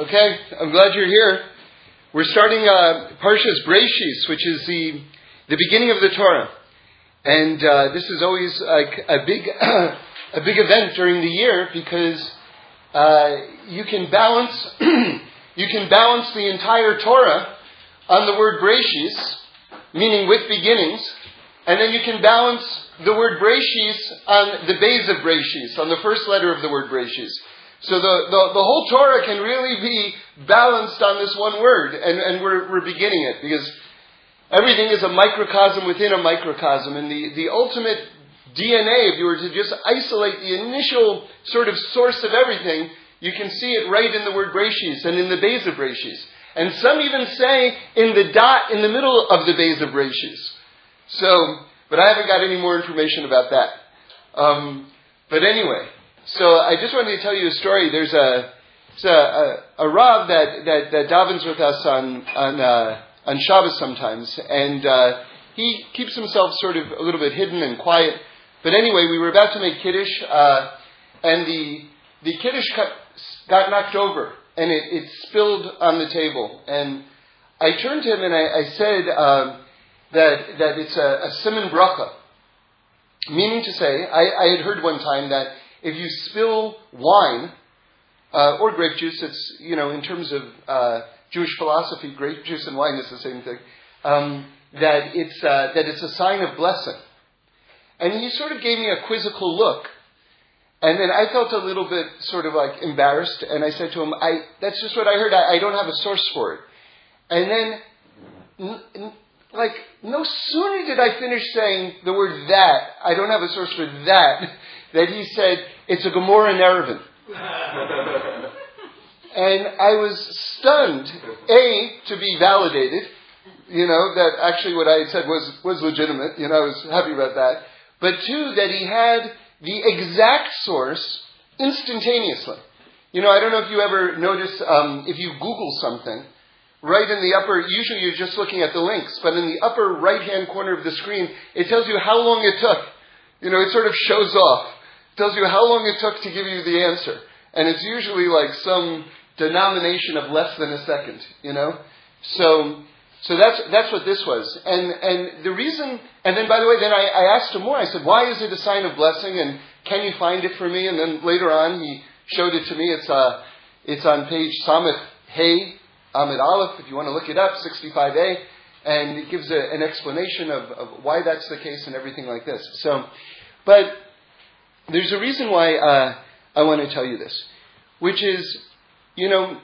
Okay, I'm glad you're here. We're starting uh, Parshas Breshis, which is the the beginning of the Torah, and uh, this is always like a big a big event during the year because uh, you can balance you can balance the entire Torah on the word Breshis, meaning with beginnings, and then you can balance the word Breshis on the Beis of Breshis, on the first letter of the word Breshis. So the, the, the, whole Torah can really be balanced on this one word, and, and we're, we're beginning it because everything is a microcosm within a microcosm, and the, the ultimate DNA, if you were to just isolate the initial sort of source of everything, you can see it right in the word Breshis and in the Beis of Breshis. And some even say in the dot in the middle of the Beis of Breshis. So, but I haven't got any more information about that. Um, but anyway, so I just wanted to tell you a story. There's a a, a, a Rav that, that, that davens with us on on uh, on Shabbos sometimes, and uh, he keeps himself sort of a little bit hidden and quiet. But anyway, we were about to make kiddush, uh, and the the kiddush got knocked over, and it, it spilled on the table. And I turned to him and I, I said um, that that it's a, a simon bracha, meaning to say, I, I had heard one time that if you spill wine uh, or grape juice, it's you know in terms of uh, Jewish philosophy, grape juice and wine is the same thing. Um, that it's uh, that it's a sign of blessing. And he sort of gave me a quizzical look, and then I felt a little bit sort of like embarrassed, and I said to him, "I that's just what I heard. I, I don't have a source for it." And then. N- n- like, no sooner did I finish saying the word that, I don't have a source for that, that he said, it's a Gemara in Eruvin. and I was stunned, A, to be validated, you know, that actually what I had said was, was legitimate, you know, I was happy about that. But two, that he had the exact source instantaneously. You know, I don't know if you ever notice, um, if you Google something, right in the upper, usually you're just looking at the links, but in the upper right hand corner of the screen, it tells you how long it took. You know, it sort of shows off tells you how long it took to give you the answer. And it's usually like some denomination of less than a second, you know? So, so that's, that's what this was. And, and the reason, and then by the way, then I, I asked him more. I said, why is it a sign of blessing? And can you find it for me? And then later on, he showed it to me. It's, uh, it's on page Samech Hey, Amud Aleph, if you want to look it up, 65a. And it gives a, an explanation of, of why that's the case and everything like this. So, but there's a reason why uh, I want to tell you this, which is, you know,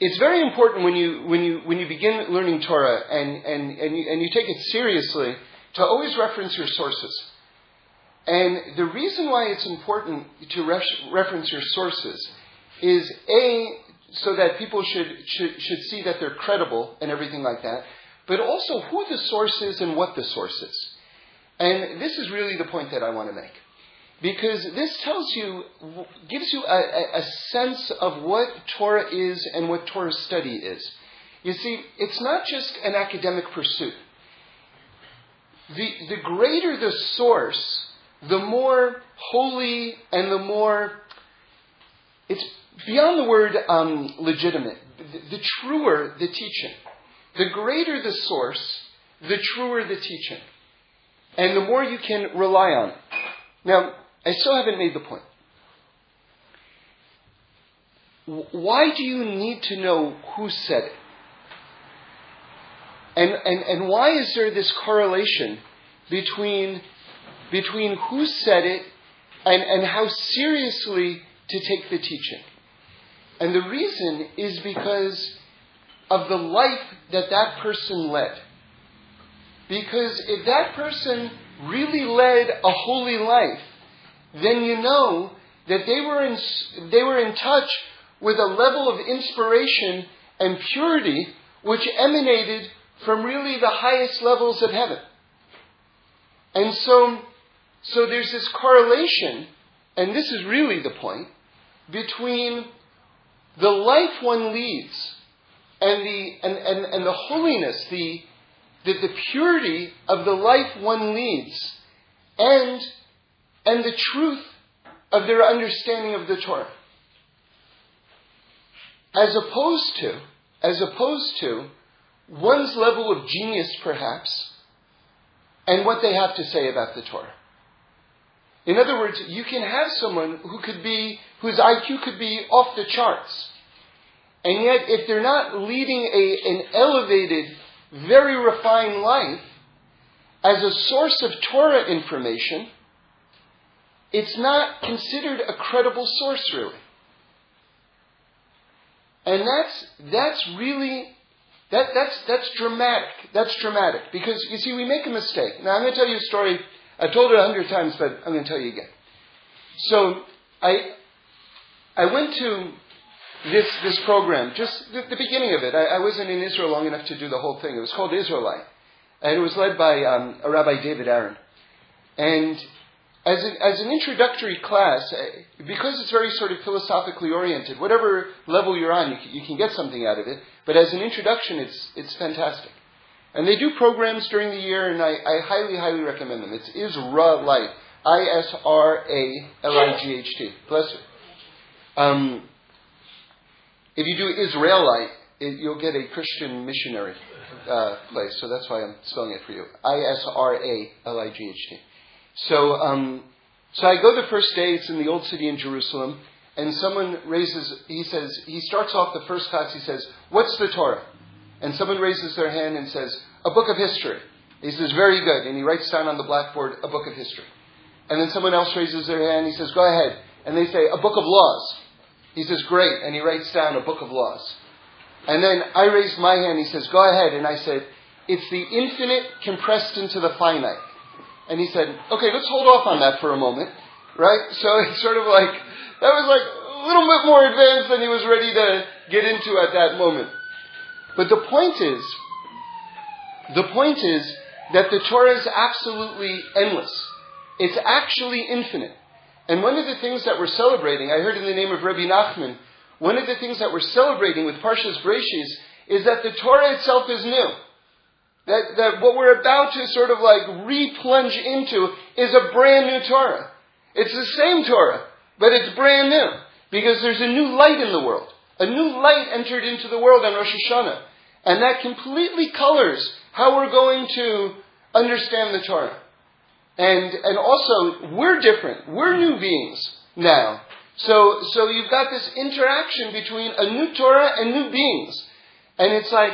it's very important when you when you when you begin learning Torah and and and you, and you take it seriously to always reference your sources. And the reason why it's important to reference your sources is a so that people should, should should see that they're credible and everything like that, but also who the source is and what the source is. And this is really the point that I want to make because this tells you, gives you a, a, sense of what Torah is and what Torah study is. You see, it's not just an academic pursuit. The, the greater the source, the more holy and the more, it's beyond the word um, legitimate, the, the truer the teaching. The greater the source, the truer the teaching. And the more you can rely on. Now, I still haven't made the point. Why do you need to know who said it? And, and, and why is there this correlation between, between who said it and, and how seriously to take the teaching? And the reason is because of the life that that person led. Because if that person really led a holy life, then you know that they were in, they were in touch with a level of inspiration and purity which emanated from really the highest levels of heaven. And so, so there's this correlation, and this is really the point, between the life one leads and the, and, and, and the holiness, the, the, the purity of the life one leads, and and the truth of their understanding of the Torah. as opposed to, as opposed to one's level of genius perhaps, and what they have to say about the Torah. In other words, you can have someone who could be, whose IQ could be off the charts. And yet, if they're not leading a, an elevated, very refined life as a source of Torah information, it's not considered a credible source, really. And that's, that's really, that, that's, that's dramatic. That's dramatic. Because, you see, we make a mistake. Now, I'm going to tell you a story. I've told it a hundred times, but I'm going to tell you again. So, I, I went to this, this program, just the, the beginning of it. I, I, wasn't in Israel long enough to do the whole thing. It was called Isralight. And it was led by um, a Rabbi David Aaron. And as an, as an introductory class, uh, because it's very sort of philosophically oriented, whatever level you're on, you can, you can get something out of it. But as an introduction, it's, it's fantastic. And they do programs during the year, and I, I highly, highly recommend them. It's Isra-Light. I-S-R-A-L-I-G-H-T. Bless you. Um, if you do Israelite, it, you'll get a Christian missionary uh, place. So that's why I'm spelling it for you. I-S-R-A-L-I-G-H-T. So, um, so I go the first day. It's in the old city in Jerusalem, and someone raises. He says he starts off the first class. He says, "What's the Torah?" And someone raises their hand and says, "A book of history." He says, "Very good," and he writes down on the blackboard, "A book of history." And then someone else raises their hand. He says, "Go ahead," and they say, "A book of laws." He says, "Great," and he writes down a book of laws. And then I raised my hand. He says, "Go ahead," and I said, "It's the infinite compressed into the finite." And he said, okay, let's hold off on that for a moment, right? So it's sort of like, that was like a little bit more advanced than he was ready to get into at that moment. But the point is, the point is that the Torah is absolutely endless. It's actually infinite. And one of the things that we're celebrating, I heard in the name of Rabbi Nachman, one of the things that we're celebrating with Parshas Breshis is that the Torah itself is new. That, that what we're about to sort of like replunge into is a brand new Torah. It's the same Torah, but it's brand new. Because there's a new light in the world. A new light entered into the world on Rosh Hashanah. And that completely colors how we're going to understand the Torah. And, and also, we're different. We're new beings now. So, so you've got this interaction between a new Torah and new beings. And it's like,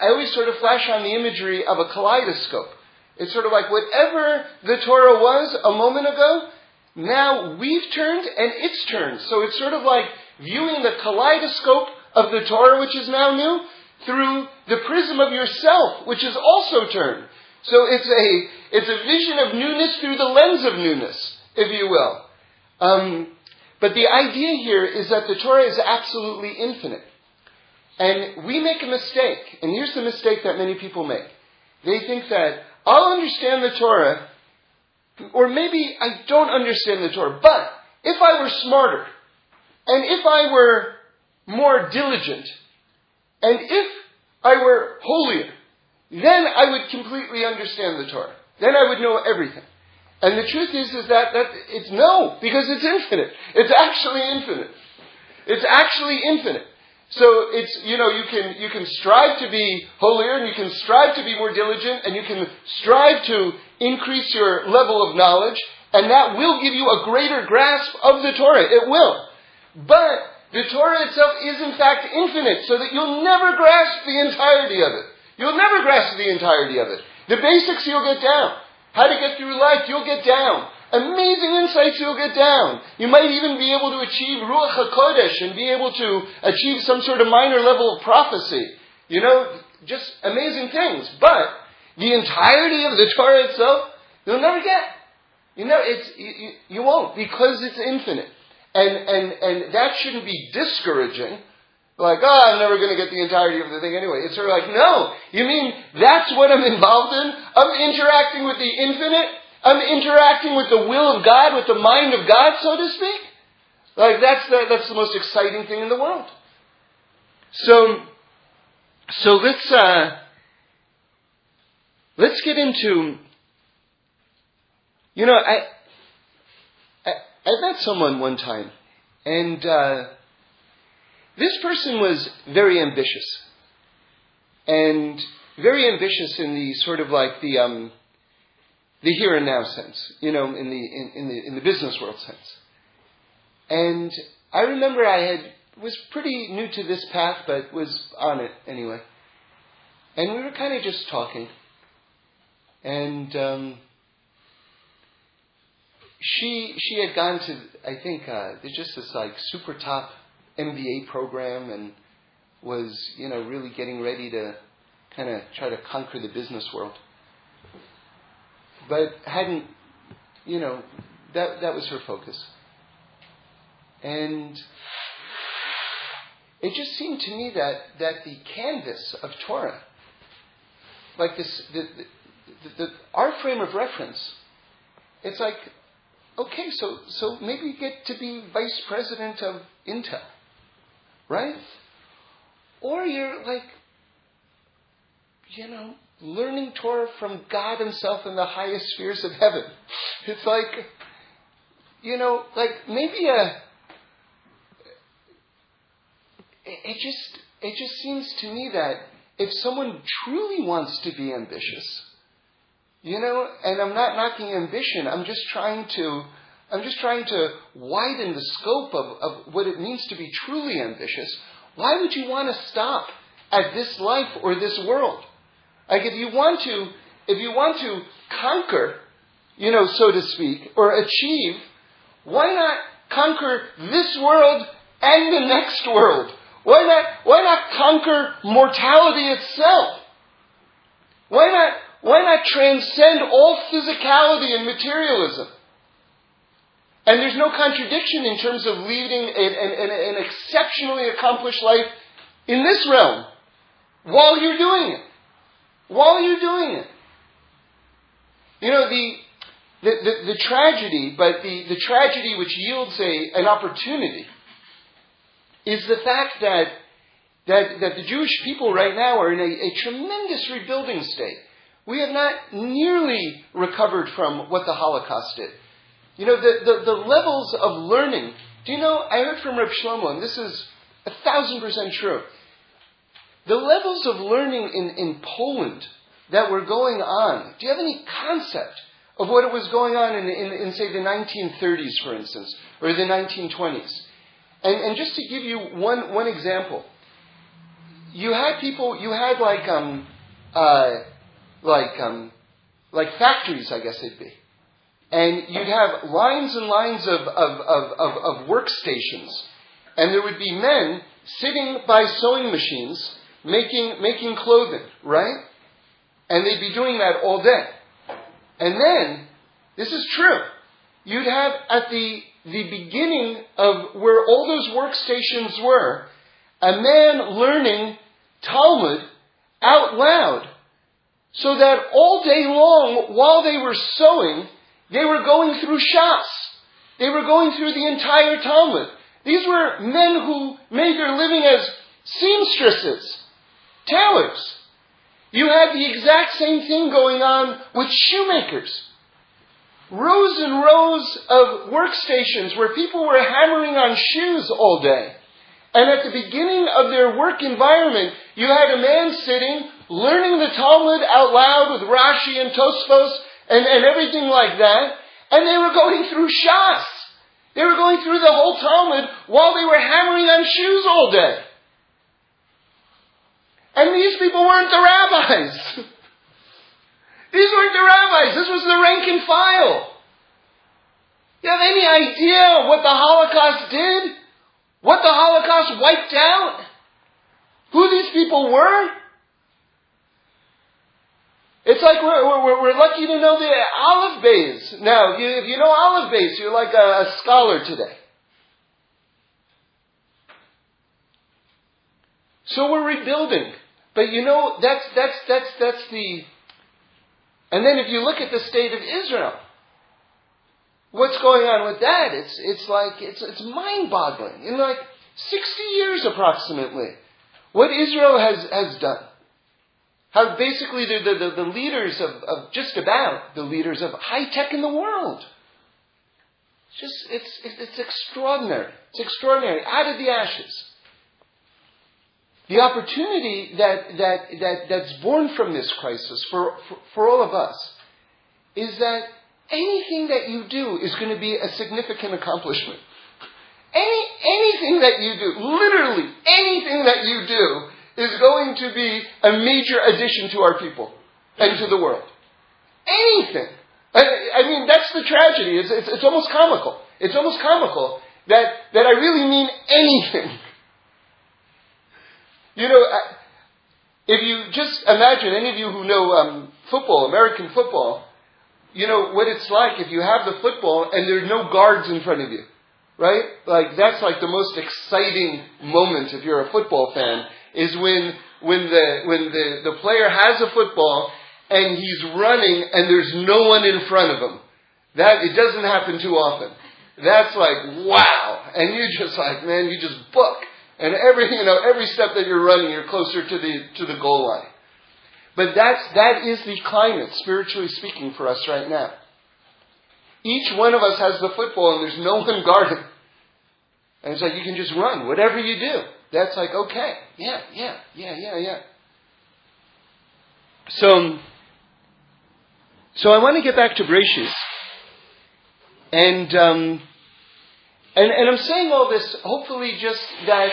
I always sort of flash on the imagery of a kaleidoscope. It's sort of like whatever the Torah was a moment ago, now we've turned and it's turned. So it's sort of like viewing the kaleidoscope of the Torah, which is now new, through the prism of yourself, which is also turned. So it's a, it's a vision of newness through the lens of newness, if you will. Um, but the idea here is that the Torah is absolutely infinite. And we make a mistake, and here's the mistake that many people make. They think that I'll understand the Torah, or maybe I don't understand the Torah, but if I were smarter, and if I were more diligent, and if I were holier, then I would completely understand the Torah. Then I would know everything. And the truth is, is that, that it's no, because it's infinite. It's actually infinite. It's actually infinite. So it's, you know, you can, you can strive to be holier and you can strive to be more diligent and you can strive to increase your level of knowledge and that will give you a greater grasp of the Torah. It will. But the Torah itself is in fact infinite so that you'll never grasp the entirety of it. You'll never grasp the entirety of it. The basics you'll get down. How to get through life, you'll get down. Amazing insights you'll get down. You might even be able to achieve Ruach HaKodesh and be able to achieve some sort of minor level of prophecy. You know, just amazing things. But the entirety of the Torah itself, you'll never get. You know, it's, you, you, you won't because it's infinite. And, and, and that shouldn't be discouraging. Like, oh, I'm never going to get the entirety of the thing anyway. It's sort of like, no. You mean that's what I'm involved in? I'm interacting with the infinite I'm interacting with the will of God, with the mind of God, so to speak. Like that's the, that's the most exciting thing in the world. So, so let's uh, let's get into. You know, I, I I met someone one time, and uh, this person was very ambitious. And very ambitious in the sort of like the, um, the here and now sense, you know, in the, in, in, the, in the business world sense. And I remember I had, was pretty new to this path, but was on it anyway. And we were kind of just talking. And um, she she had gone to I think uh, there's just this like super top MBA program and was you know really getting ready to kind of try to conquer the business world, but hadn't you know that that was her focus, and it just seemed to me that that the canvas of Torah, like this the, the, the, our frame of reference, it's like okay, so, so maybe you get to be vice president of Intel, right? Or you're like, you know, learning Torah from God Himself in the highest spheres of heaven. It's like, you know, like maybe a. It just it just seems to me that if someone truly wants to be ambitious, you know, and I'm not knocking ambition. I'm just trying to, I'm just trying to widen the scope of, of what it means to be truly ambitious. Why would you want to stop at this life or this world? Like if you want to, if you want to conquer, you know, so to speak, or achieve, why not conquer this world and the next world? Why not, why not conquer mortality itself? Why not why not transcend all physicality and materialism? And there's no contradiction in terms of leading an, an, an, exceptionally accomplished life in this realm while you're doing it. While you're doing it. You know, the, the, the, the tragedy, but the, the tragedy which yields a, an opportunity is the fact that, that, that the Jewish people right now are in a, a tremendous rebuilding state. We have not nearly recovered from what the Holocaust did. You know, the, the, the levels of learning. Do you know, I heard from Reb Shlomo, and this is a thousand percent true. The levels of learning in, in Poland that were going on, do you have any concept of what it was going on in, in, in say, the 1930s, for instance, or the 1920s? And, and just to give you one, one example, you had people, you had like, um, uh, like um, like factories, I guess it'd be. And you'd have lines and lines of, of, of, of, of workstations. And there would be men sitting by sewing machines making, making clothing, right? And they'd be doing that all day. And then, this is true, you'd have at the, the beginning of where all those workstations were, a man learning Talmud out loud so that all day long, while they were sewing, they were going through Shas. They were going through the entire Talmud. These were men who made their living as seamstresses, tailors. You had the exact same thing going on with shoemakers. Rows and rows of workstations where people were hammering on shoes all day. And at the beginning of their work environment, you had a man sitting learning the Talmud out loud with Rashi and Tosfos and, and everything like that. And they were going through Shas. They were going through the whole Talmud while they were hammering on shoes all day. And these people weren't the rabbis. these weren't the rabbis. This was the rank and file. You have any idea what the Holocaust did? What the Holocaust wiped out? Who these people were? It's like we're, we're, we're lucky to know the aleph beis. Now, you, if you know aleph beis, you're like a, a scholar today. So we're rebuilding. But you know, that's, that's, that's, that's the. And then if you look at the state of Israel, what's going on with that? It's, it's like, it's, it's mind boggling. In like 60 years approximately, what Israel has, has done. How basically they're the, the, the leaders of, of just about the leaders of high tech in the world. It's just, it's, it's extraordinary. It's extraordinary. Out of the ashes. The opportunity that, that, that, that's born from this crisis for, for, for all of us is that anything that you do is going to be a significant accomplishment. Any, anything that you do, literally anything that you do, is going to be a major addition to our people and to the world. Anything. I, I mean, that's the tragedy. It's, it's, it's almost comical. It's almost comical that, that I really mean anything. You know, if you just imagine, any of you who know um, football, American football, you know what it's like if you have the football and there's no guards in front of you, right? Like that's like the most exciting moment if you're a football fan is when when the when the, the player has a football and he's running and there's no one in front of him. That it doesn't happen too often. That's like wow, and you just like man, you just book, and every you know every step that you're running, you're closer to the to the goal line. But that's, that is the climate, spiritually speaking, for us right now. Each one of us has the football and there's no one guarding. And it's like you can just run, whatever you do. That's like, okay, yeah, yeah, yeah, yeah, yeah. So, so I want to get back to Bereshis. And, um, and, and I'm saying all this hopefully just that,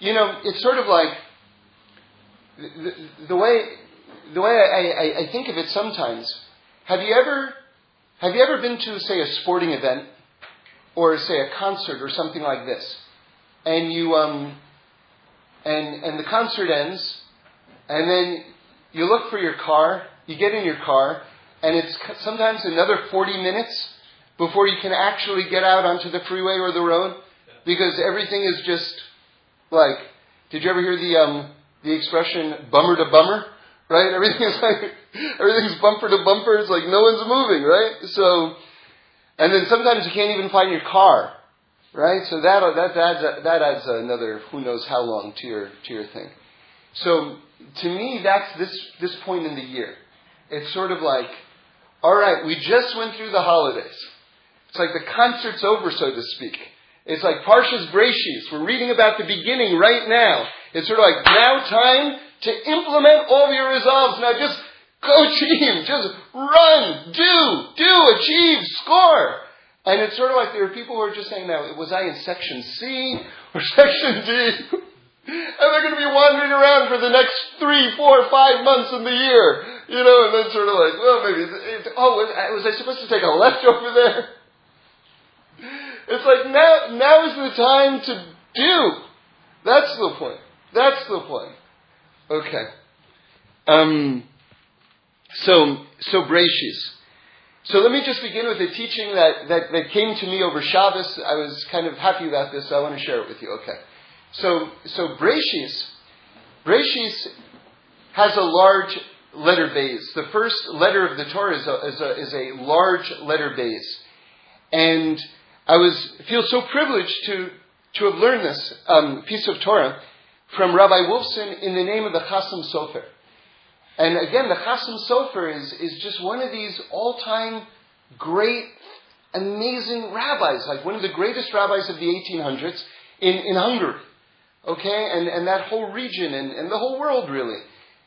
you know, it's sort of like the, the way the way I, I, I think of it sometimes, have you ever have you ever been to say a sporting event or say a concert or something like this, and you um and and the concert ends, and then you look for your car, you get in your car, and it's sometimes another forty minutes before you can actually get out onto the freeway or the road because everything is just like. Did you ever hear the um the expression bummer to bummer? right? Everything is like everything's bumper to bumper. It's like no one's moving, right? So, and then sometimes you can't even find your car, right? So that that adds that adds another who knows how long to your to your thing. So to me, that's this this point in the year. It's sort of like, all right, we just went through the holidays. It's like the concert's over, so to speak. It's like Parshas Bereshis. We're reading about the beginning right now. It's sort of like now time to implement all your resolves. Now just go team, just run, do, do, achieve, score. And it's sort of like there are people who are just saying, now, was I in section C or section D? and they're going to be wandering around for the next three, four, five months in the year. You know, and then sort of like, well, maybe, it's, oh, was I supposed to take a left over there? It's like now, now is the time to do. That's the point. That's the point. Okay. Um, so, so Bereshis. So let me just begin with a teaching that, that, that came to me over Shabbos. I was kind of happy about this, so I want to share it with you. Okay. So, so Bereshis, Bereshis has a large letter Beis. The first letter of the Torah is a, is a, is a large letter Beis. And I was, feel so privileged to, to have learned this um, piece of Torah from Rabbi Wolfson in the name of the Chasam Sofer. And again, the Chasam Sofer is, is just one of these all-time great, amazing rabbis, like one of the greatest rabbis of the 1800s in, in Hungary. Okay? And, and that whole region and, and the whole world, really.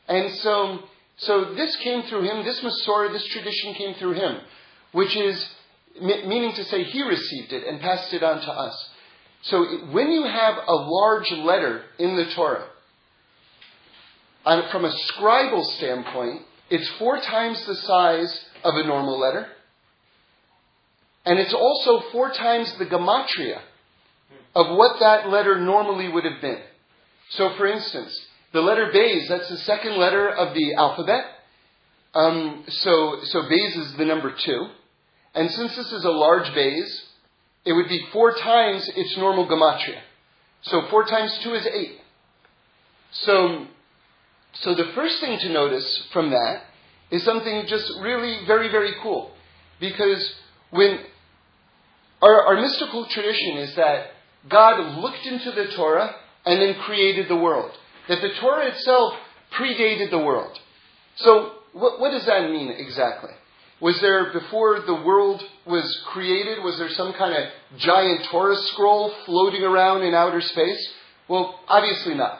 And so, so this came through him, this Masorah, this tradition came through him, which is, meaning to say he received it and passed it on to us. So when you have a large letter in the Torah, from a scribal standpoint, it's four times the size of a normal letter. And it's also four times the gematria of what that letter normally would have been. So, for instance, the letter Bays, that's the second letter of the alphabet. Um, so, so Bays is the number two. And since this is a large Bays, it would be four times its normal gematria. So four times two is eight. So, so the first thing to notice from that is something just really very, very cool. Because when our, our mystical tradition is that God looked into the Torah and then created the world. That the Torah itself predated the world. So, what, what does that mean exactly? Was there, before the world was created, was there some kind of giant Torah scroll floating around in outer space? Well, obviously not.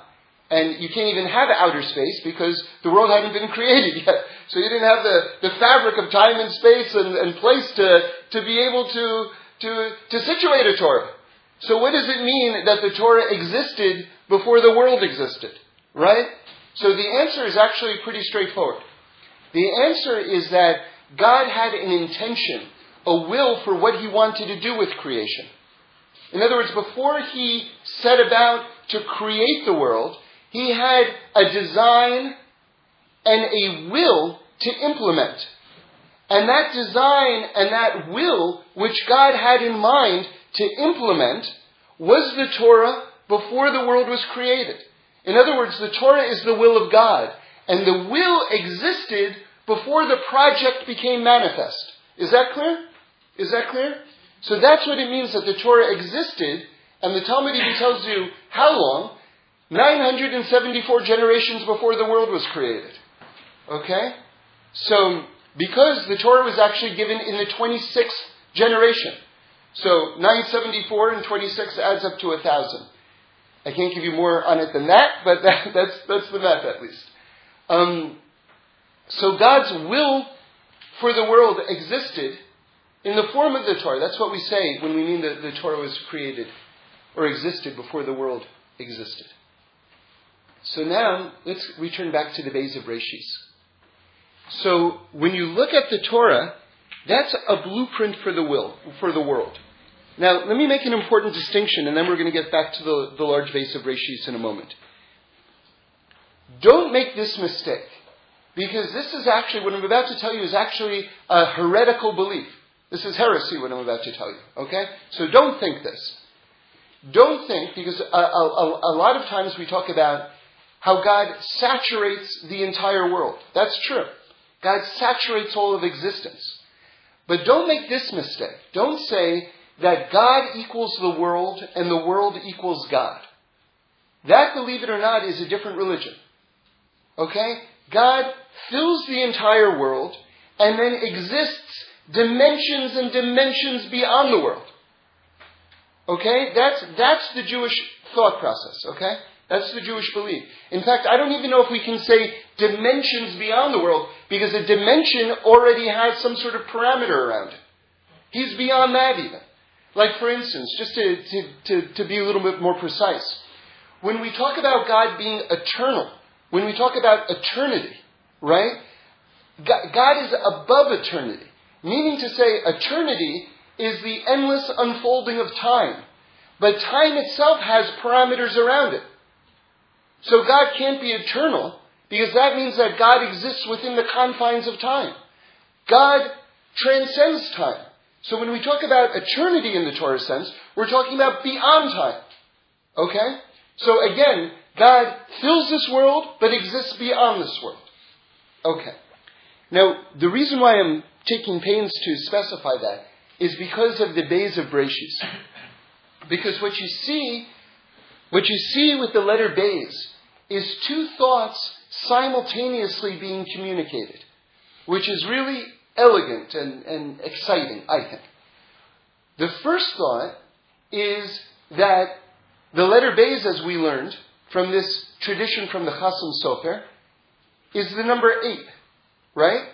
And you can't even have outer space because the world hadn't been created yet. So you didn't have the, the fabric of time and space and, and place to, to be able to, to, to situate a Torah. So what does it mean that the Torah existed before the world existed? Right? So the answer is actually pretty straightforward. The answer is that God had an intention, a will for what he wanted to do with creation. In other words, before he set about to create the world, he had a design and a will to implement. And that design and that will, which God had in mind to implement, was the Torah before the world was created. In other words, the Torah is the will of God. And the will existed before the project became manifest. Is that clear? Is that clear? So that's what it means that the Torah existed, and the Talmud even tells you how long? 974 generations before the world was created. Okay? So, because the Torah was actually given in the 26th generation. So, 974 and 26 adds up to 1,000. I can't give you more on it than that, but that, that's, that's the math at least. Um, so God's will for the world existed in the form of the Torah. That's what we say when we mean that the Torah was created or existed before the world existed. So now let's return back to the Beis of Reshis. So when you look at the Torah, that's a blueprint for the will for the world. Now let me make an important distinction, and then we're going to get back to the, the large Beis of Reshis in a moment. Don't make this mistake. Because this is actually, what I'm about to tell you is actually a heretical belief. This is heresy, what I'm about to tell you. Okay? So don't think this. Don't think, because a, a, a lot of times we talk about how God saturates the entire world. That's true. God saturates all of existence. But don't make this mistake. Don't say that God equals the world and the world equals God. That, believe it or not, is a different religion. Okay? God fills the entire world and then exists dimensions and dimensions beyond the world. Okay? That's, that's the Jewish thought process, okay? That's the Jewish belief. In fact, I don't even know if we can say dimensions beyond the world because a dimension already has some sort of parameter around it. He's beyond that even. Like, for instance, just to, to, to, to be a little bit more precise, when we talk about God being eternal, when we talk about eternity, right? God is above eternity, meaning to say eternity is the endless unfolding of time. But time itself has parameters around it. So God can't be eternal because that means that God exists within the confines of time. God transcends time. So when we talk about eternity in the Torah sense, we're talking about beyond time. Okay? So again, God fills this world, but exists beyond this world. Okay. Now, the reason why I'm taking pains to specify that is because of the Beis of Breshis. Because what you see, what you see with the letter Beis is two thoughts simultaneously being communicated, which is really elegant and, and exciting, I think. The first thought is that the letter Beis, as we learned, from this tradition from the Chasam Sofer is the number eight, right?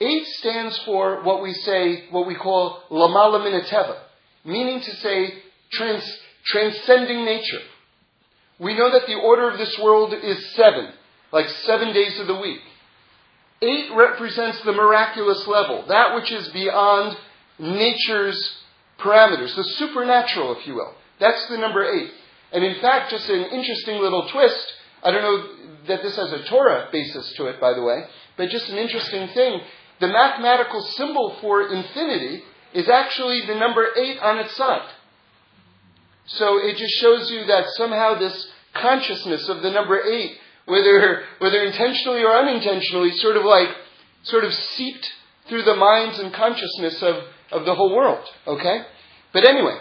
Eight stands for what we say, what we call lamala minateva, meaning to say trans, transcending nature. We know that the order of this world is seven, like seven days of the week. Eight represents the miraculous level, that which is beyond nature's parameters, the supernatural, if you will. That's the number eight. And in fact, just an interesting little twist, I don't know that this has a Torah basis to it, by the way, but just an interesting thing. The mathematical symbol for infinity is actually the number eight on its side. So it just shows you that somehow this consciousness of the number eight, whether, whether intentionally or unintentionally, sort of like, sort of seeped through the minds and consciousness of, of the whole world. Okay? But anyway,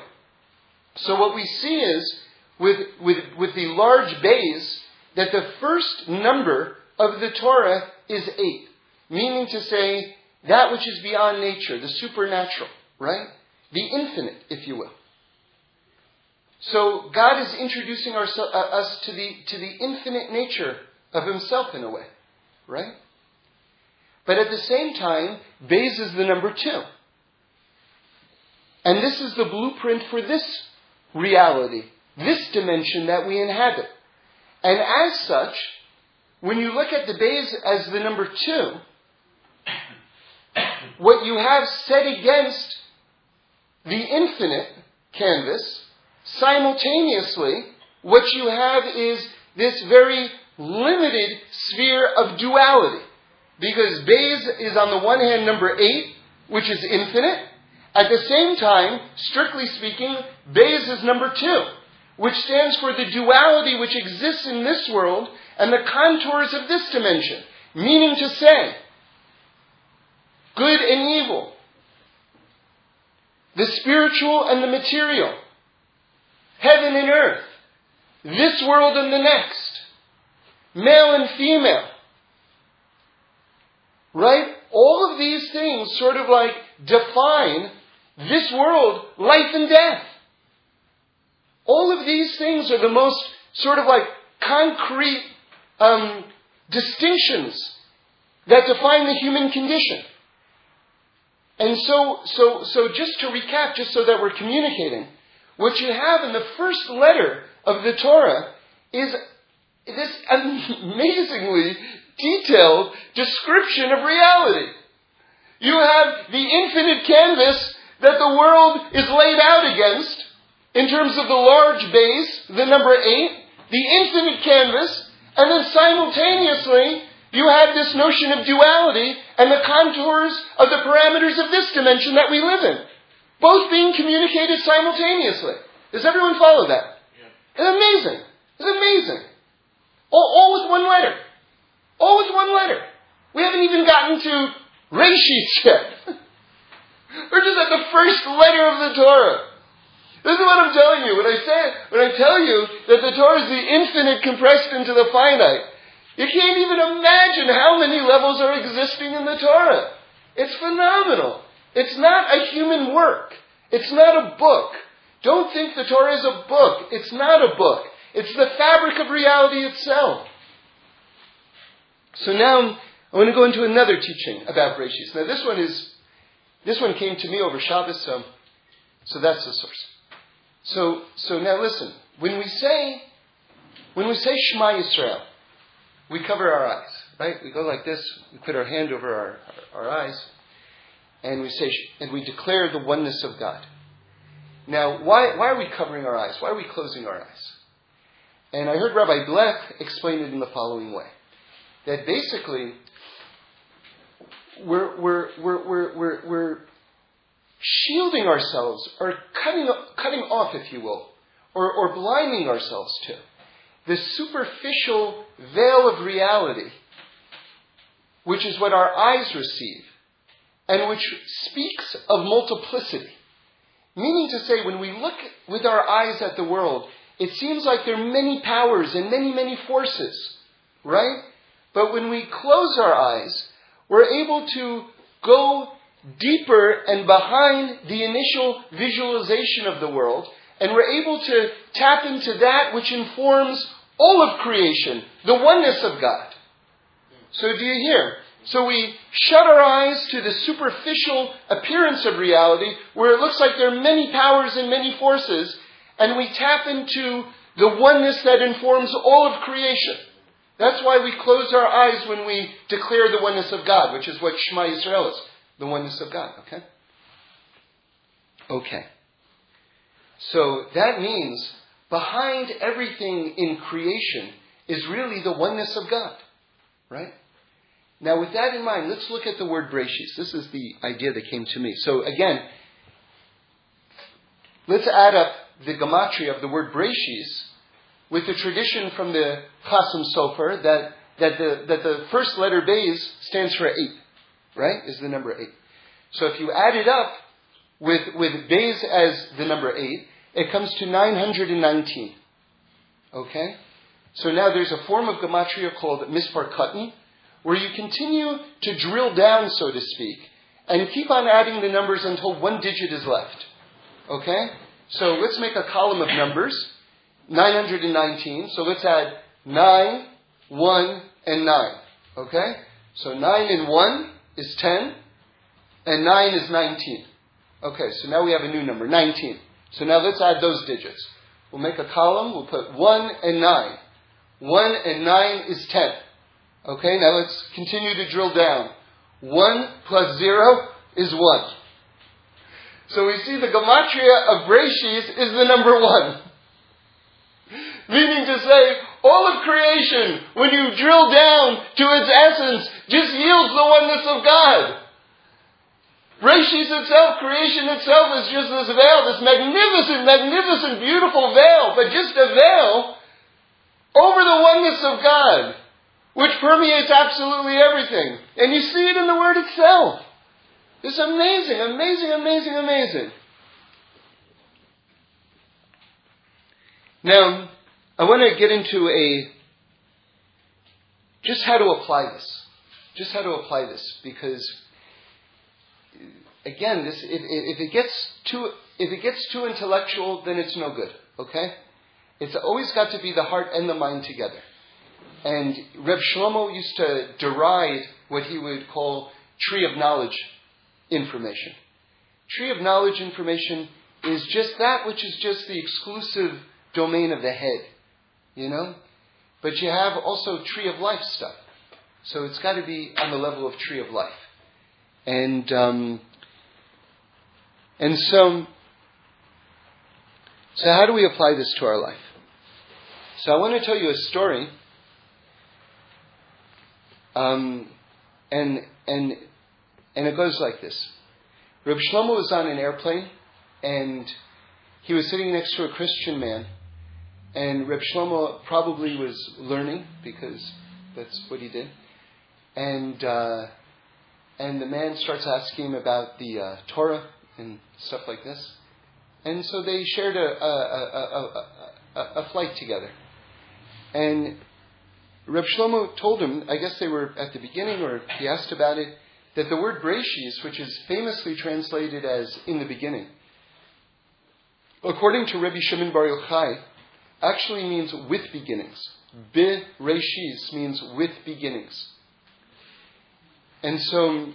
so what we see is with, with, with the large Beis that the first number of the Torah is eight, meaning to say that which is beyond nature, the supernatural, right? The infinite, if you will. So God is introducing our, uh, us to the, to the infinite nature of Himself in a way, right? But at the same time, Bays is the number two. And this is the blueprint for this reality, this dimension that we inhabit. And as such, when you look at the Bays as the number two, what you have set against the infinite canvas, simultaneously, what you have is this very limited sphere of duality. Because Bays is on the one hand number eight, which is infinite. At the same time, strictly speaking, Bays is number two, which stands for the duality which exists in this world and the contours of this dimension. Meaning to say, good and evil, the spiritual and the material, heaven and earth, this world and the next, male and female. Right? All of these things sort of like define this world, life and death. All of these things are the most sort of like concrete um, distinctions that define the human condition. And so, so, so just to recap, just so that we're communicating, what you have in the first letter of the Torah is this amazingly detailed description of reality. You have the infinite canvas that the world is laid out against in terms of the large Beis, the number eight, the infinite canvas, and then simultaneously you have this notion of duality and the contours of the parameters of this dimension that we live in. Both being communicated simultaneously. Does everyone follow that? Yeah. It's amazing. It's amazing. All, all with one letter. All with one letter. We haven't even gotten to Reshis yet. We're just at the first letter of the Torah. This is what I'm you. When I say, when I tell you that the Torah is the infinite compressed into the finite, you can't even imagine how many levels are existing in the Torah. It's phenomenal. It's not a human work. It's not a book. Don't think the Torah is a book. It's not a book. It's the fabric of reality itself. So now I want to go into another teaching about Bereshis. Now this one is, this one came to me over Shabbos, so, so that's the source. So, so now listen. When we say, when we say Shema Yisrael, we cover our eyes, right? We go like this, we put our hand over our, our, eyes, and we say, and we declare the oneness of God. Now, why, why are we covering our eyes? Why are we closing our eyes? And I heard Rabbi Blech explain it in the following way that basically, we're, we're, we're, we're, we're, we're shielding ourselves or cutting, cutting off, if you will, or, or blinding ourselves to the superficial veil of reality, which is what our eyes receive, and which speaks of multiplicity. Meaning to say, when we look with our eyes at the world, it seems like there are many powers and many, many forces, right? But when we close our eyes, we're able to go deeper and behind the initial visualization of the world, and we're able to tap into that which informs all of creation, the oneness of God. So do you hear? So we shut our eyes to the superficial appearance of reality, where it looks like there are many powers and many forces, and we tap into the oneness that informs all of creation. That's why we close our eyes when we declare the oneness of God, which is what Shema Yisrael is, the oneness of God, okay? Okay. So that means behind everything in creation is really the oneness of God, right? Now, with that in mind, let's look at the word Bereshis. This is the idea that came to me. So, again, let's add up the gematria of the word Bereshis with the tradition from the Chasam Sofer that, that, the, that the first letter Beis stands for eight, right? Is the number eight. So if you add it up with, with Beis as the number eight, it comes to 919. Okay? So now there's a form of gematria called Mispar Katan, where you continue to drill down, so to speak, and keep on adding the numbers until one digit is left. Okay? So let's make a column of numbers. 919. So let's add 9, 1, and 9. Okay? So 9 and 1 is 10, and 9 is 19. Okay, so now we have a new number, 19. So now let's add those digits. We'll make a column, we'll put 1 and 9. 1 and 9 is 10. Okay, now let's continue to drill down. 1 plus 0 is 1. So we see the gematria of Breshis is the number 1. Meaning to say, all of creation, when you drill down to its essence, just yields the oneness of God. Rashis itself, creation itself is just this veil, this magnificent, magnificent, beautiful veil, but just a veil over the oneness of God, which permeates absolutely everything. And you see it in the Word itself. It's amazing, amazing, amazing, amazing. Now, I want to get into a just how to apply this. Just how to apply this because again, this if, if it gets too if it gets too intellectual, then it's no good. Okay, it's always got to be the heart and the mind together. And Reb Shlomo used to deride what he would call tree of knowledge information. Tree of knowledge information is just that which is just the exclusive domain of the head you know? But you have also tree of life stuff. So it's got to be on the level of tree of life. And, um, and so, so how do we apply this to our life? So I want to tell you a story. Um, and, and, and it goes like this. Reb Shlomo was on an airplane, and he was sitting next to a Christian man, and Reb Shlomo probably was learning because that's what he did. And uh, and the man starts asking him about the uh, Torah and stuff like this. And so they shared a, a, a, a, flight together. And Reb Shlomo told him, I guess they were at the beginning, or he asked about it, that the word Breshis, which is famously translated as in the beginning, according to Rabbi Shimon Bar Yochai, actually means with beginnings. Be reshis means with beginnings. And so,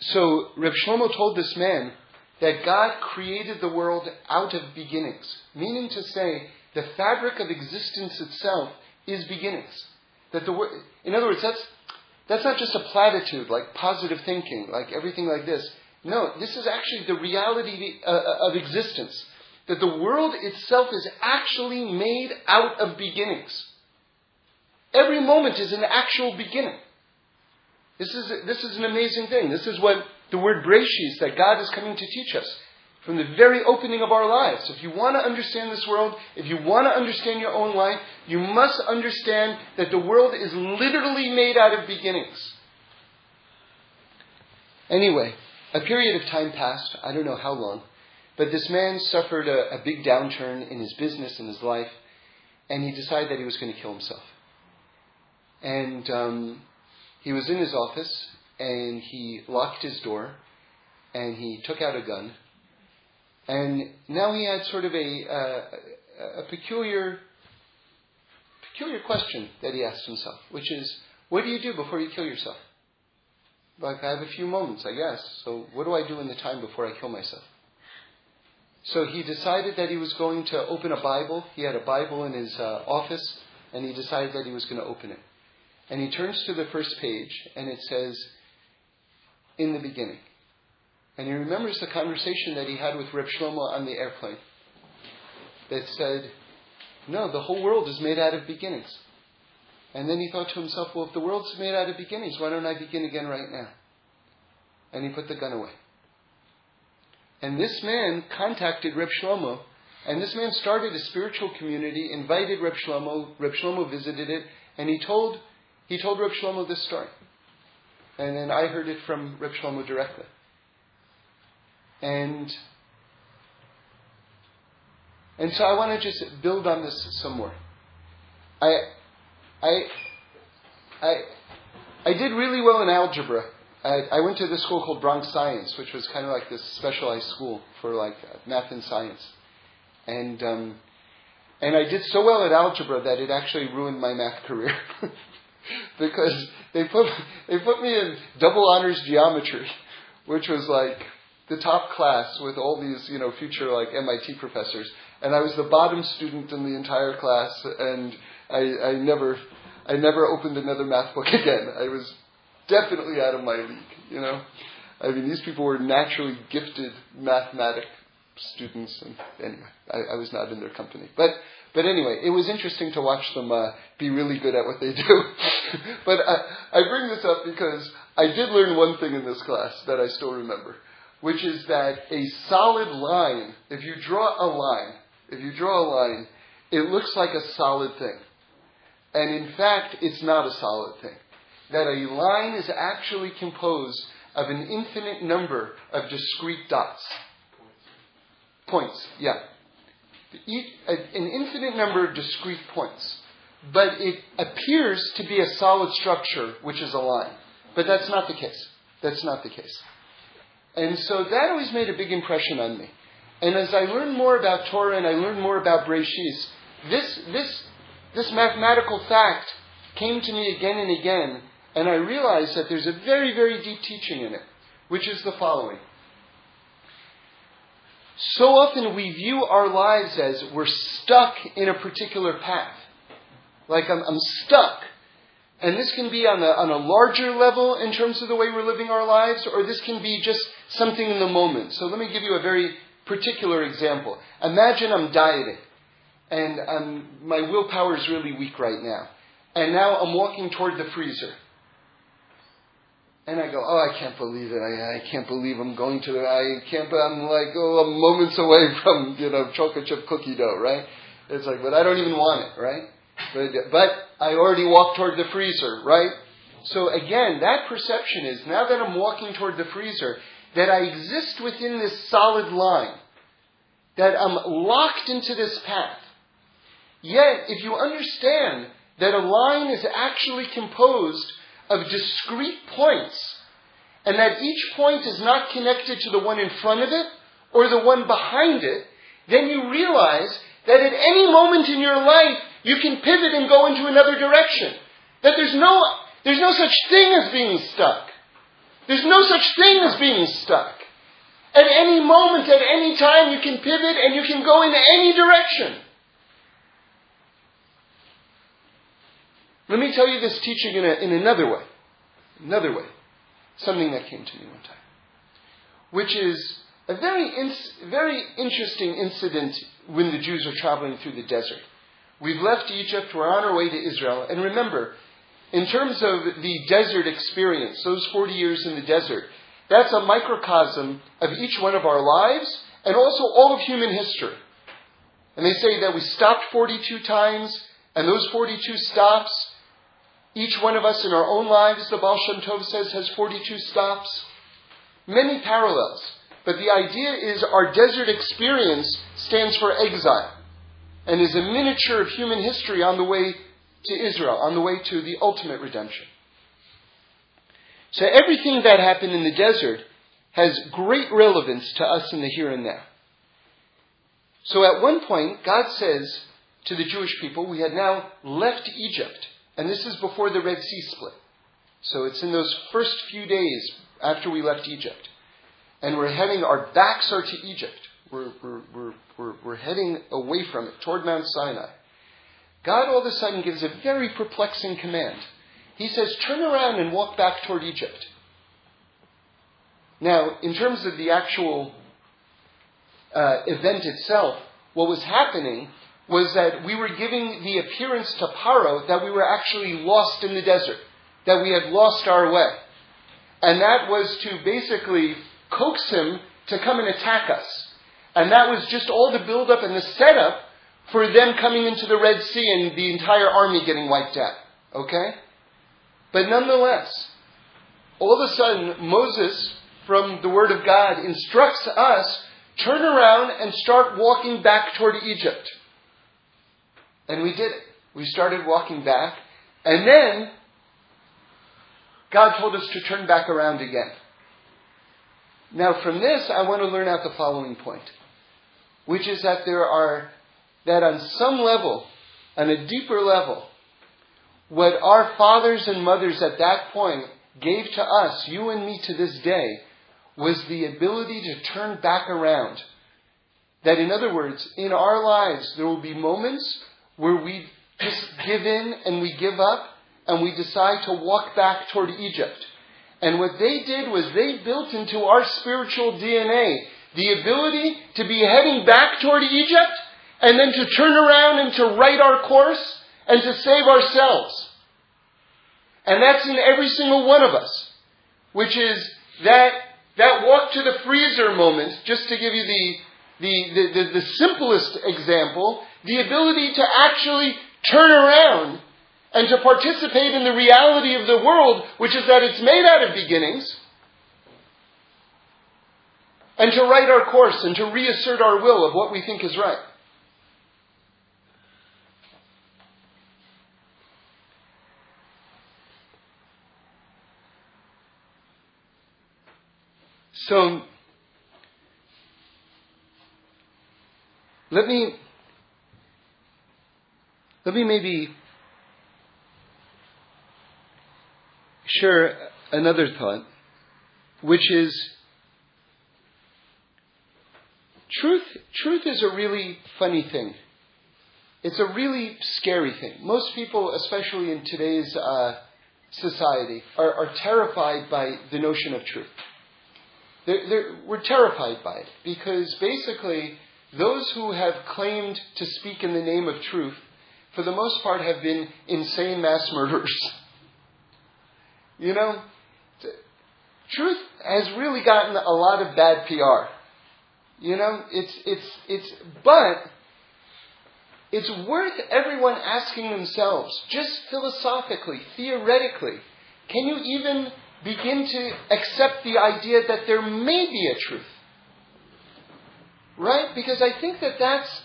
so Reb Shlomo told this man that God created the world out of beginnings, meaning to say the fabric of existence itself is beginnings. That the in other words, that's that's not just a platitude like positive thinking, like everything like this. No, this is actually the reality uh, uh, of existence that the world itself is actually made out of beginnings. Every moment is an actual beginning. This is, this is an amazing thing. This is what the word Breshis that God is coming to teach us from the very opening of our lives. If you want to understand this world, if you want to understand your own life, you must understand that the world is literally made out of beginnings. Anyway, a period of time passed, I don't know how long, but this man suffered a, a big downturn in his business and his life, and he decided that he was going to kill himself. And um, he was in his office, and he locked his door, and he took out a gun, and now he had sort of a, a, a peculiar peculiar question that he asked himself, which is, what do you do before you kill yourself? Like, I have a few moments, I guess. So, what do I do in the time before I kill myself? So he decided that he was going to open a Bible. He had a Bible in his uh, office, and he decided that he was going to open it. And he turns to the first page, and it says, In the beginning. And he remembers the conversation that he had with Reb Shlomo on the airplane that said, No, the whole world is made out of beginnings. And then he thought to himself, Well, if the world's made out of beginnings, why don't I begin again right now? And he put the gun away. And this man contacted Reb Shlomo, and this man started a spiritual community, invited Reb Shlomo. Reb Shlomo visited it, and he told he told Reb Shlomo this story. And then I heard it from Reb Shlomo directly. And and so I want to just build on this some more. I I I I did really well in algebra. I, I went to this school called Bronx Science, which was kind of like this specialized school for like math and science. And um, and I did so well at algebra that it actually ruined my math career. because they put they put me in double honors geometry, which was like the top class with all these you know future like MIT professors, and I was the bottom student in the entire class, and I, I never I never opened another math book again. I was definitely out of my league, you know. I mean, these people were naturally gifted mathematic students, and anyway, I, I was not in their company. But but anyway, it was interesting to watch them uh, be really good at what they do. but I, I bring this up because I did learn one thing in this class that I still remember, which is that a solid line, if you draw a line, if you draw a line, it looks like a solid thing. And in fact, it's not a solid thing. That a line is actually composed of an infinite number of discrete dots. Points, yeah an infinite number of discrete points. But it appears to be a solid structure, which is a line. But that's not the case. That's not the case. And so that always made a big impression on me. And as I learned more about Torah and I learned more about Breshis, this, this, this mathematical fact came to me again and again, and I realized that there's a very, very deep teaching in it, which is the following. So often we view our lives as we're stuck in a particular path. Like I'm, I'm stuck. And this can be on a, on a larger level in terms of the way we're living our lives, or this can be just something in the moment. So let me give you a very particular example. Imagine I'm dieting, and I'm, my willpower is really weak right now. And now I'm walking toward the freezer. And I go, oh, I can't believe it. I, I can't believe I'm going to, the, I can't, I'm like, oh, I'm moments away from, you know, chocolate chip cookie dough, right? It's like, but I don't even want it, right? But, but I already walked toward the freezer, right? So again, that perception is, now that I'm walking toward the freezer, that I exist within this solid line. That I'm locked into this path. Yet, if you understand that a line is actually composed of discrete points, and that each point is not connected to the one in front of it or the one behind it, then you realize that at any moment in your life you can pivot and go into another direction. That there's no, there's no such thing as being stuck. There's no such thing as being stuck. At any moment, at any time, you can pivot and you can go in any direction. Let me tell you this teaching in, a, in another way. Another way. Something that came to me one time. Which is a very, very interesting incident when the Jews are traveling through the desert. We've left Egypt, we're on our way to Israel, and remember, in terms of the desert experience, those 40 years in the desert, that's a microcosm of each one of our lives and also all of human history. And they say that we stopped 42 times, and those 42 stops each one of us in our own lives, the Baal Shem Tov says, has 42 stops. Many parallels. But the idea is our desert experience stands for exile and is a miniature of human history on the way to Israel, on the way to the ultimate redemption. So everything that happened in the desert has great relevance to us in the here and now. So at one point, God says to the Jewish people, we had now left Egypt. And this is before the Red Sea split. So it's in those first few days after we left Egypt. And we're heading, our backs are to Egypt. We're, we're, we're, we're, we're heading away from it, toward Mount Sinai. God all of a sudden gives a very perplexing command. He says, Turn around and walk back toward Egypt. Now, in terms of the actual uh, event itself, what was happening was that we were giving the appearance to Paro that we were actually lost in the desert, that we had lost our way. And that was to basically coax him to come and attack us. And that was just all the build up and the setup for them coming into the Red Sea and the entire army getting wiped out. Okay? But nonetheless, all of a sudden, Moses, from the Word of God, instructs us turn around and start walking back toward Egypt. And we did it. We started walking back. And then God told us to turn back around again. Now, from this, I want to learn out the following point, which is that there are, that on some level, on a deeper level, what our fathers and mothers at that point gave to us, you and me to this day, was the ability to turn back around. That, in other words, in our lives, there will be moments where we just give in and we give up and we decide to walk back toward Egypt. And what they did was they built into our spiritual DNA the ability to be heading back toward Egypt and then to turn around and to right our course and to save ourselves. And that's in every single one of us, which is that, that walk to the freezer moment, just to give you the, the, the, the, the simplest example, the ability to actually turn around and to participate in the reality of the world, which is that it's made out of beginnings, and to right our course and to reassert our will of what we think is right. So, let me let me maybe share another thought, which is truth. Truth is a really funny thing. It's a really scary thing. Most people, especially in today's uh, society, are, are, terrified by the notion of truth. They're, they're, we're terrified by it because basically, those who have claimed to speak in the name of truth, for the most part, have been insane mass murderers. You know, truth has really gotten a lot of bad PR. You know, it's it's it's but it's worth everyone asking themselves, just philosophically, theoretically, can you even begin to accept the idea that there may be a truth? Right? Because I think that that's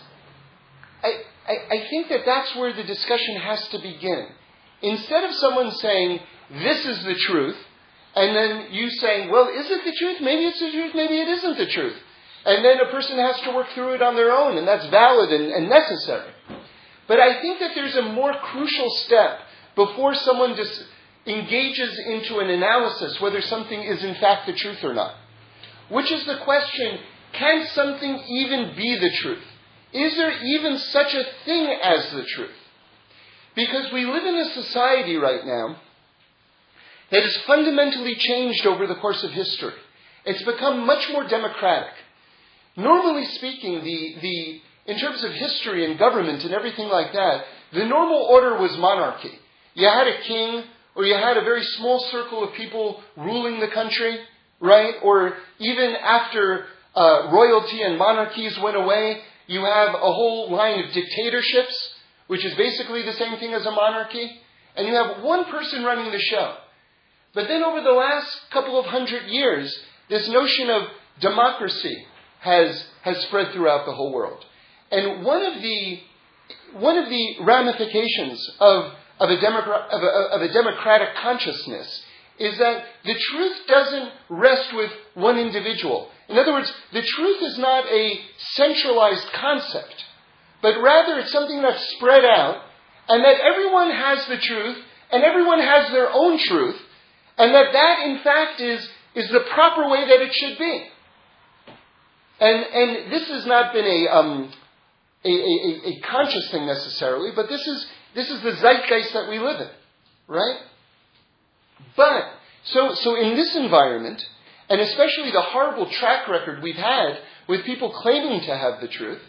I, I, I think that that's where the discussion has to begin. Instead of someone saying, this is the truth, and then you saying, well, is it the truth? Maybe it's the truth, maybe it isn't the truth. And then a person has to work through it on their own, and that's valid and, and necessary. But I think that there's a more crucial step before someone just engages into an analysis whether something is in fact the truth or not. Which is the question can something even be the truth? Is there even such a thing as the truth? Because we live in a society right now that has fundamentally changed over the course of history. It's become much more democratic. Normally speaking, the, the, in terms of history and government and everything like that, the normal order was monarchy. You had a king, or you had a very small circle of people ruling the country, right? Or even after uh, royalty and monarchies went away, you have a whole line of dictatorships, which is basically the same thing as a monarchy. And you have one person running the show. But then over the last couple of hundred years, this notion of democracy has, has spread throughout the whole world. And one of the, one of the ramifications of, of, a of, a, of a democratic consciousness is that the truth doesn't rest with one individual. In other words, the truth is not a centralized concept, but rather it's something that's spread out, and that everyone has the truth, and everyone has their own truth, and that that, in fact, is, is the proper way that it should be. And, and this has not been a, um, a, a, a conscious thing necessarily, but this is, this is the zeitgeist that we live in, right? But, so, so in this environment, and especially the horrible track record we've had with people claiming to have the truth,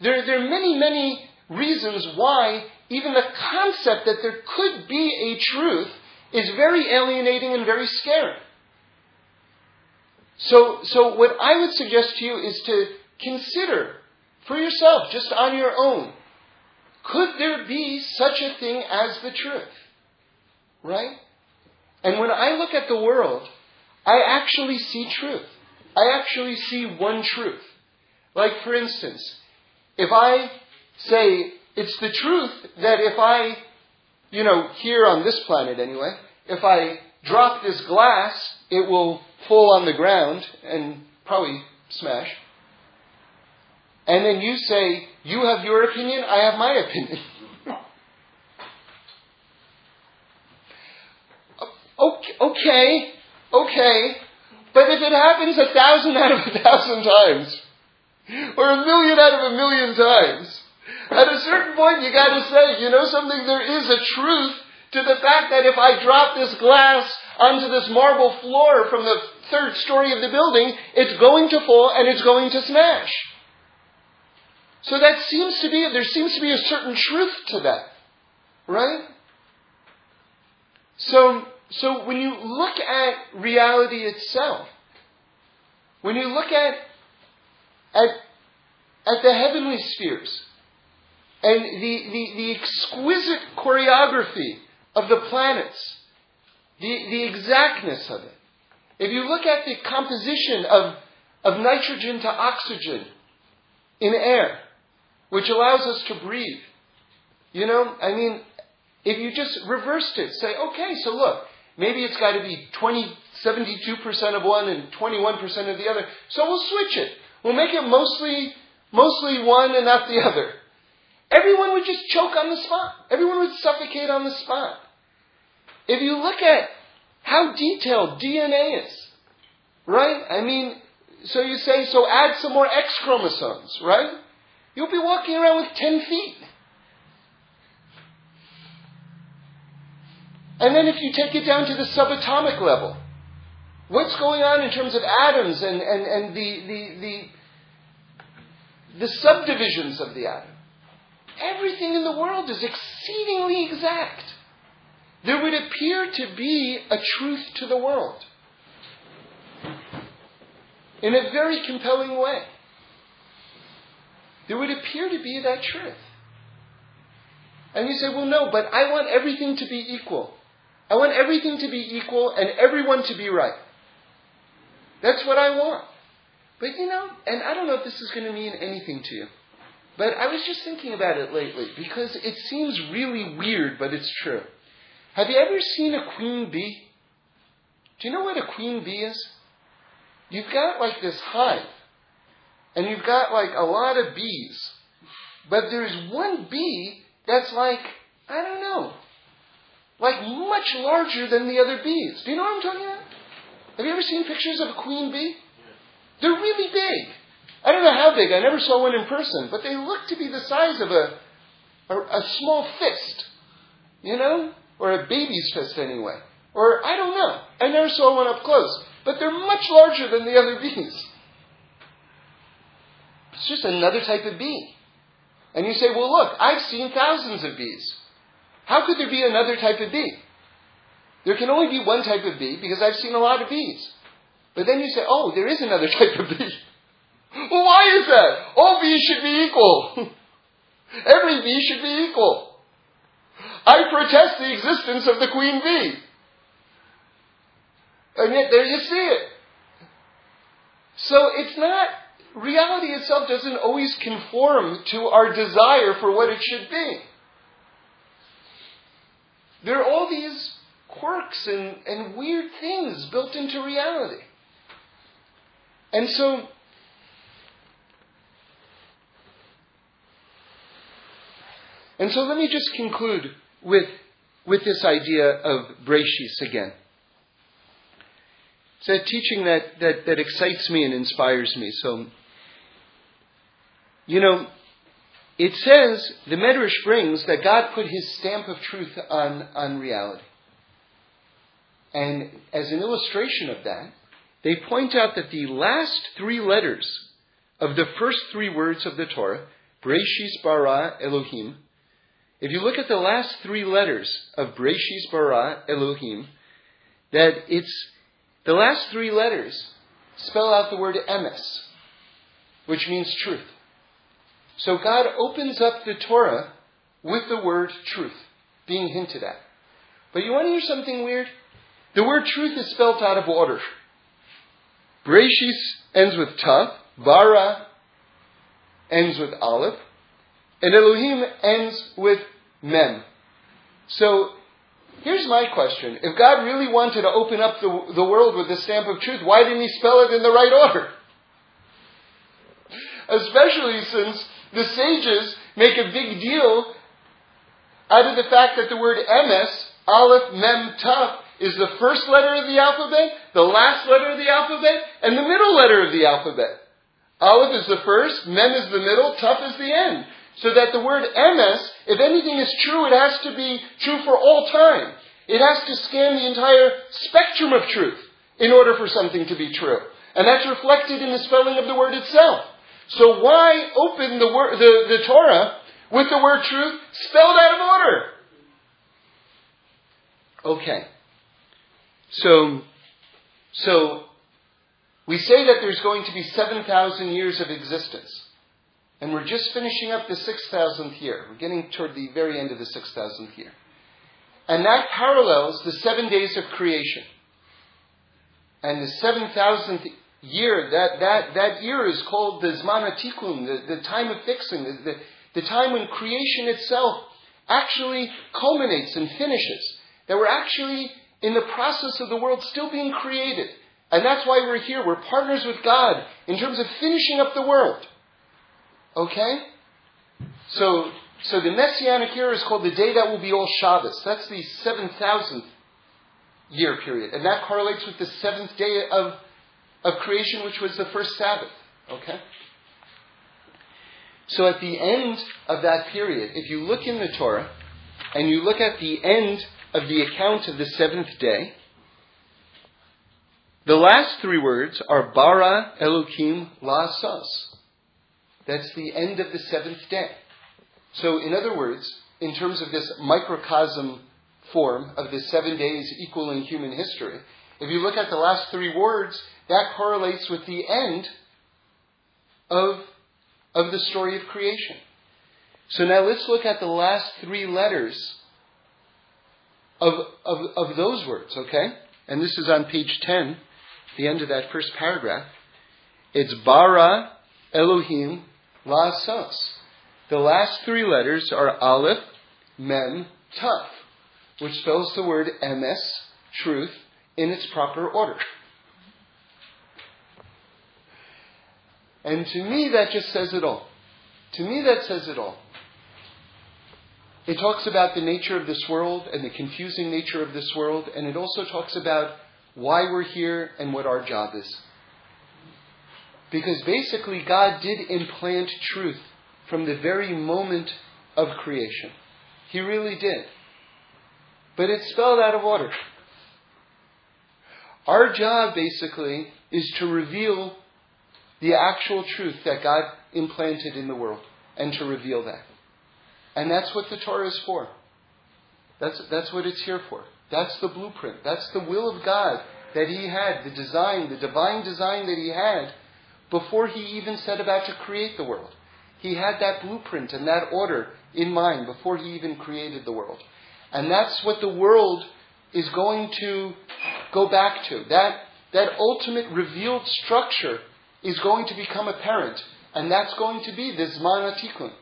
there, there are many, many reasons why even the concept that there could be a truth is very alienating and very scary. So, so what I would suggest to you is to consider for yourself, just on your own, could there be such a thing as the truth? Right? And when I look at the world, I actually see truth. I actually see one truth. Like, for instance, if I say it's the truth that if I you know, here on this planet anyway, if I drop this glass, it will fall on the ground and probably smash. And then you say, You have your opinion, I have my opinion. okay, okay, but if it happens a thousand out of a thousand times, or a million out of a million times, at a certain point you gotta say, you know something, there is a truth to the fact that if I drop this glass onto this marble floor from the third story of the building, it's going to fall and it's going to smash. So that seems to be, there seems to be a certain truth to that. Right? So, so when you look at reality itself, when you look at, at, at the heavenly spheres, and the, the, the exquisite choreography of the planets, the, the exactness of it. If you look at the composition of, of nitrogen to oxygen in air, which allows us to breathe, you know, I mean, if you just reversed it, say, okay, so look, maybe it's got to be 20, 72% of one and 21% of the other, so we'll switch it. We'll make it mostly, mostly one and not the other. Everyone would just choke on the spot. Everyone would suffocate on the spot. If you look at how detailed DNA is, right? I mean, so you say, so add some more X chromosomes, right? You'll be walking around with 10 feet. And then if you take it down to the subatomic level, what's going on in terms of atoms and, and, and the, the, the, the subdivisions of the atom? Everything in the world is exceedingly exact. There would appear to be a truth to the world in a very compelling way. There would appear to be that truth. And you say, well, no, but I want everything to be equal. I want everything to be equal and everyone to be right. That's what I want. But you know, and I don't know if this is going to mean anything to you. But I was just thinking about it lately because it seems really weird, but it's true. Have you ever seen a queen bee? Do you know what a queen bee is? You've got like this hive, and you've got like a lot of bees, but there's one bee that's like, I don't know, like much larger than the other bees. Do you know what I'm talking about? Have you ever seen pictures of a queen bee? They're really big. I don't know how big. I never saw one in person, but they look to be the size of a, a, a small fist, you know, or a baby's fist anyway. Or I don't know. I never saw one up close, but they're much larger than the other bees. It's just another type of bee. And you say, well, look, I've seen thousands of bees. How could there be another type of bee? There can only be one type of bee because I've seen a lot of bees. But then you say, oh, there is another type of bee. Well, why is that? All bees should be equal. Every bee should be equal. I protest the existence of the queen bee. And yet there you see it. So it's not, reality itself doesn't always conform to our desire for what it should be. There are all these quirks and, and weird things built into reality. And so And so let me just conclude with, with this idea of Breshis again. It's a teaching that, that, that excites me and inspires me. So, you know, it says, the Medrash brings that God put his stamp of truth on, on reality. And as an illustration of that, they point out that the last three letters of the first three words of the Torah, Breshis bara Elohim, if you look at the last three letters of Breshis bara Elohim, that it's the last three letters spell out the word emes, which means truth. So God opens up the Torah with the word truth being hinted at. But you want to hear something weird? The word truth is spelled out of order. Breshis ends with tav, bara ends with aleph, and Elohim ends with mem. So Here's my question. If God really wanted to open up the, the world with the stamp of truth, why didn't He spell it in the right order? Especially since the sages make a big deal out of the fact that the word emes, aleph, mem, taf, is the first letter of the alphabet, the last letter of the alphabet, and the middle letter of the alphabet. Aleph is the first, mem is the middle, taf is the end. So that the word emes, if anything is true, it has to be true for all time. It has to scan the entire spectrum of truth in order for something to be true. And that's reflected in the spelling of the word itself. So why open the, word, the, the Torah with the word truth spelled out of order? Okay. So, so we say that there's going to be 7,000 years of existence. And we're just finishing up the 6,000th year. We're getting toward the very end of the 6,000th year. And that parallels the seven days of creation. And the 7,000th year, that, that, that year is called the Zman HaTikun, the, the time of fixing, the, the, the time when creation itself actually culminates and finishes. That we're actually in the process of the world still being created. And that's why we're here. We're partners with God in terms of finishing up the world. Okay? So, so the Messianic era is called the day that will be all Shabbos. That's the 7,000th year period. And that correlates with the seventh day of, of creation, which was the first Sabbath. Okay? So at the end of that period, if you look in the Torah, and you look at the end of the account of the seventh day, the last three words are bara Elokim la'asas. That's the end of the seventh day. So, in other words, in terms of this microcosm form of the seven days equal in human history, if you look at the last three words, that correlates with the end of, of the story of creation. So now let's look at the last three letters of, of, of those words, okay? And this is on page 10, the end of that first paragraph. It's bara Elohim La'asas. The last three letters are Aleph, Mem, Taf, which spells the word emes, truth, in its proper order. And to me, that just says it all. To me, that says it all. It talks about the nature of this world and the confusing nature of this world, and it also talks about why we're here and what our job is. Because basically, God did implant truth from the very moment of creation. He really did. But it's spelled out of order. Our job, basically, is to reveal the actual truth that God implanted in the world and to reveal that. And that's what the Torah is for. That's, that's what it's here for. That's the blueprint. That's the will of God that He had, the design, the divine design that He had before he even set about to create the world. He had that blueprint and that order in mind before he even created the world. And that's what the world is going to go back to. That, that ultimate revealed structure is going to become apparent. And that's going to be the Zman HaTikun.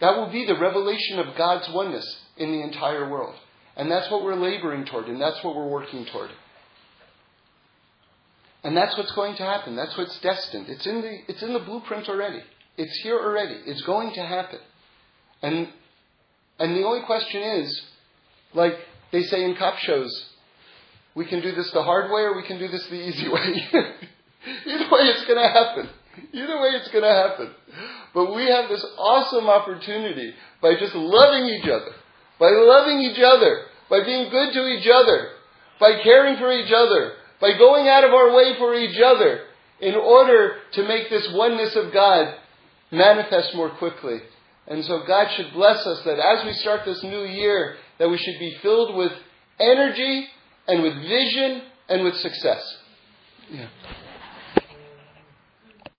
That will be the revelation of God's oneness in the entire world. And that's what we're laboring toward, and that's what we're working toward. And that's what's going to happen. That's what's destined. It's in the, it's in the blueprint already. It's here already. It's going to happen. And, and the only question is, like they say in cop shows, we can do this the hard way or we can do this the easy way. Either way, it's going to happen. Either way, it's going to happen. But we have this awesome opportunity by just loving each other, by loving each other, by being good to each other, by caring for each other, by going out of our way for each other in order to make this oneness of God manifest more quickly. And so God should bless us that as we start this new year, that we should be filled with energy and with vision and with success. Yeah.